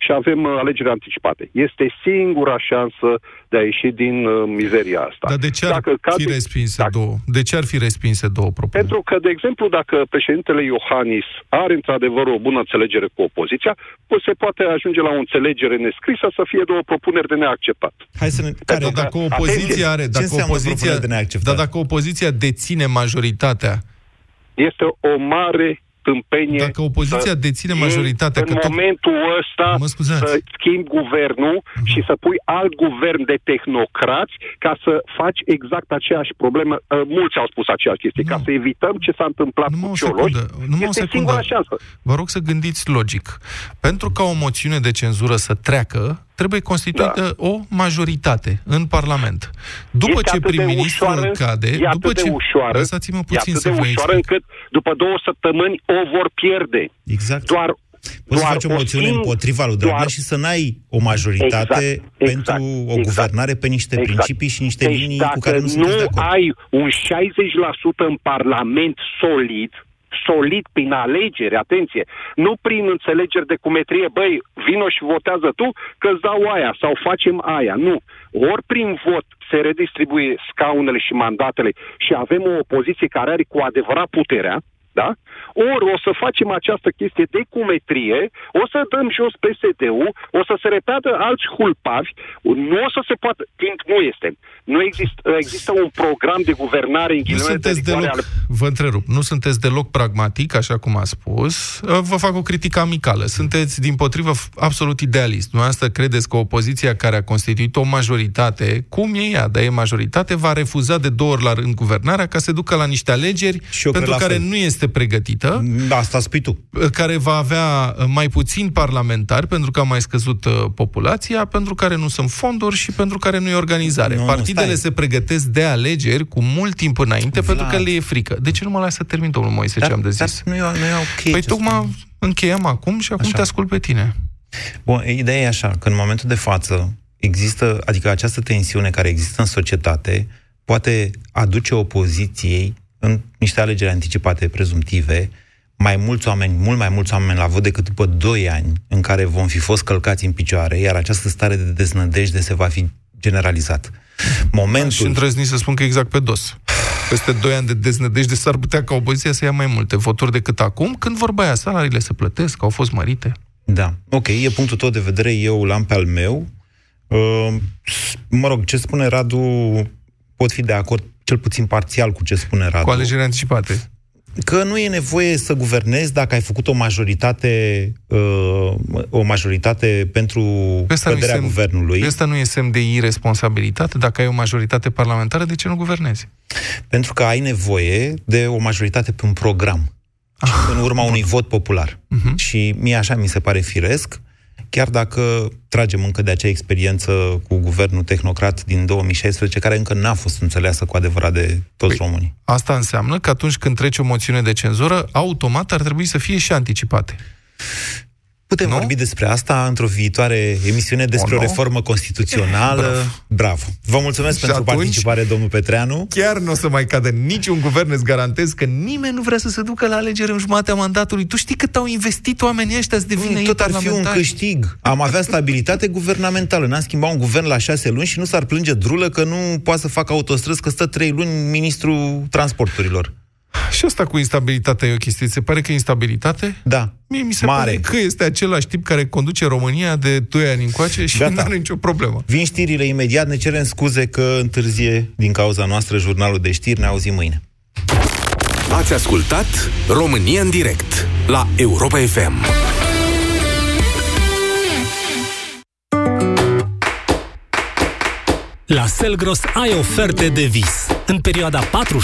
și avem uh, alegeri anticipate. Este singura șansă de a ieși din uh, mizeria asta. Dar de ce ar Dacă fi cade- respinse două? De ce ar fi respinse două propuneri? pentru că, de exemplu, dacă președintele Iohannis are într-adevăr o bună înțelegere cu opoziția, pues se poate ajunge la o înțelegere nescrisă să fie două propuneri de neacceptat. Hai să ne... Care, Dar dacă opoziția are, Ce dacă înseamnă opoziția, propunere de neacceptat? dar dacă opoziția deține majoritatea, Este o mare tâmpenie... Dacă opoziția să deține iei majoritatea, În că tot- momentul ăsta Mă scuzați. să schimbi guvernul și să pui alt guvern de tehnocrați ca să faci exact aceeași problemă. Uh, Mulți au spus aceeași chestie. Ca să evităm ce s-a întâmplat cu o Cioloș, secundă, numai o este secundă. singura șansă. Vă rog să gândiți logic. Pentru ca o moțiune de cenzură să treacă, trebuie constituită da. o majoritate în Parlament. După Este ce atât de prim-ministrul ușoară, cade, e după atât ce... de ușoară, Lăsați-mă e puțin atât să de vă ușoară explic. încât după două săptămâni o vor pierde. Exact. Doar Poți să doar faci o moțiune sing- împotriva lui Dragnea doar- și să n-ai o majoritate Exact, exact, pentru o exact. guvernare pe niște Exact. principii și niște deci linii dacă cu care nu sunteți de acord. ai un 60% în Parlament solid, solid prin alegeri, atenție, nu prin înțelegeri de cumetrie, băi, vino și votează tu că îți dau aia sau facem aia. Nu. Ori prin vot se redistribuie scaunele și mandatele și avem o opoziție care are cu adevărat puterea, da? Ori o să facem această chestie de cumetrie, o să dăm jos PSD-ul, o să se repetă alți hulpavi, nu o să se poată, timp nu este. Nu există, există un program de guvernare în Nu ghilimele de sunteți rigoare deloc, ale vă întrerup, nu sunteți deloc pragmatic, așa cum a spus. Vă fac o critică amicală. Sunteți, din potrivă, f- absolut idealist. Dumneavoastră credeți că opoziția care a constituit o majoritate, cum e ea, dar e majoritate, va refuza de două ori la rând guvernarea ca să ducă la niște alegeri eu pentru cred la care fel. nu este pregătită. Asta spui tu. Care va avea uh, mai puțin parlamentari pentru că a mai scăzut uh, populația, pentru care nu sunt fonduri și pentru care nu e organizare. Nu, nu, Partidele stai. se pregătesc de alegeri cu mult timp înainte Vlad. pentru că le e frică. De ce nu mă lasă să termin, domnul Moise, ce am de zis? Nu e, nu e ok. Păi ce tocmai încheiem acum și acum Așa. te ascult pe tine. Bun, ideea e așa, că în momentul de față există, adică această tensiune care există în societate poate aduce opoziției în niște alegeri anticipate prezumtive mai mulți oameni, mult mai mulți oameni la vot decât după 2 ani în care vom fi fost călcați în picioare, iar această stare de deznădejde se va fi generalizat. Momentul... Și îndrăzni să spun că exact pe dos. Peste 2 ani de deznădejde s-ar putea ca opoziția să ia mai multe voturi decât acum, când vorba aia, salariile se plătesc, au fost mărite. Da, ok, e punctul tău de vedere, eu l-am pe al meu. Uh, mă rog, ce spune Radu, pot fi de acord cel puțin parțial cu ce spune Radu. Cu alegeri anticipate. Că nu e nevoie să guvernezi dacă ai făcut o majoritate uh, o majoritate pentru Ăsta nu e căderea semn- guvernului. Ăsta nu e semn de irresponsabilitate? Dacă ai o majoritate parlamentară, de ce nu guvernezi? Pentru că ai nevoie de o majoritate pe un program. Ah. în urma unui vot popular. Mhm. Și mie așa mi se pare firesc. Chiar dacă tragem încă de acea experiență cu guvernul tehnocrat din 2016, care încă n-a fost înțeleasă cu adevărat de toți păi, românii. Asta înseamnă că atunci când trece o moțiune de cenzură, automat ar trebui să fie și anticipate. Putem nu? vorbi despre asta într-o viitoare emisiune despre o, o reformă constituțională. Bravo. Bravo. Vă mulțumesc și pentru participare, domnul Petreanu. Chiar nu o să mai cadă niciun guvern, îți garantez că nimeni nu vrea să se ducă la alegeri în jumatea mandatului. Tu știi cât au investit oamenii ăștia să devină Tot ar fi un câștig. Am avea stabilitate guvernamentală. N-am schimbat un guvern la șase luni și nu s-ar plânge drulă că nu poate să facă autostrăzi, că stă trei luni ministrul transporturilor. Și asta cu instabilitatea e o chestie. Se pare că e instabilitate? Da. Mie mi se Mare. pare că este același tip care conduce România de 2 ani încoace și nu are nicio problemă. Vin știrile imediat, ne cerem scuze că întârzie din cauza noastră jurnalul de știri, ne auzim mâine. Ați ascultat România în direct la Europa FM. La Selgros ai oferte de vis. În perioada 4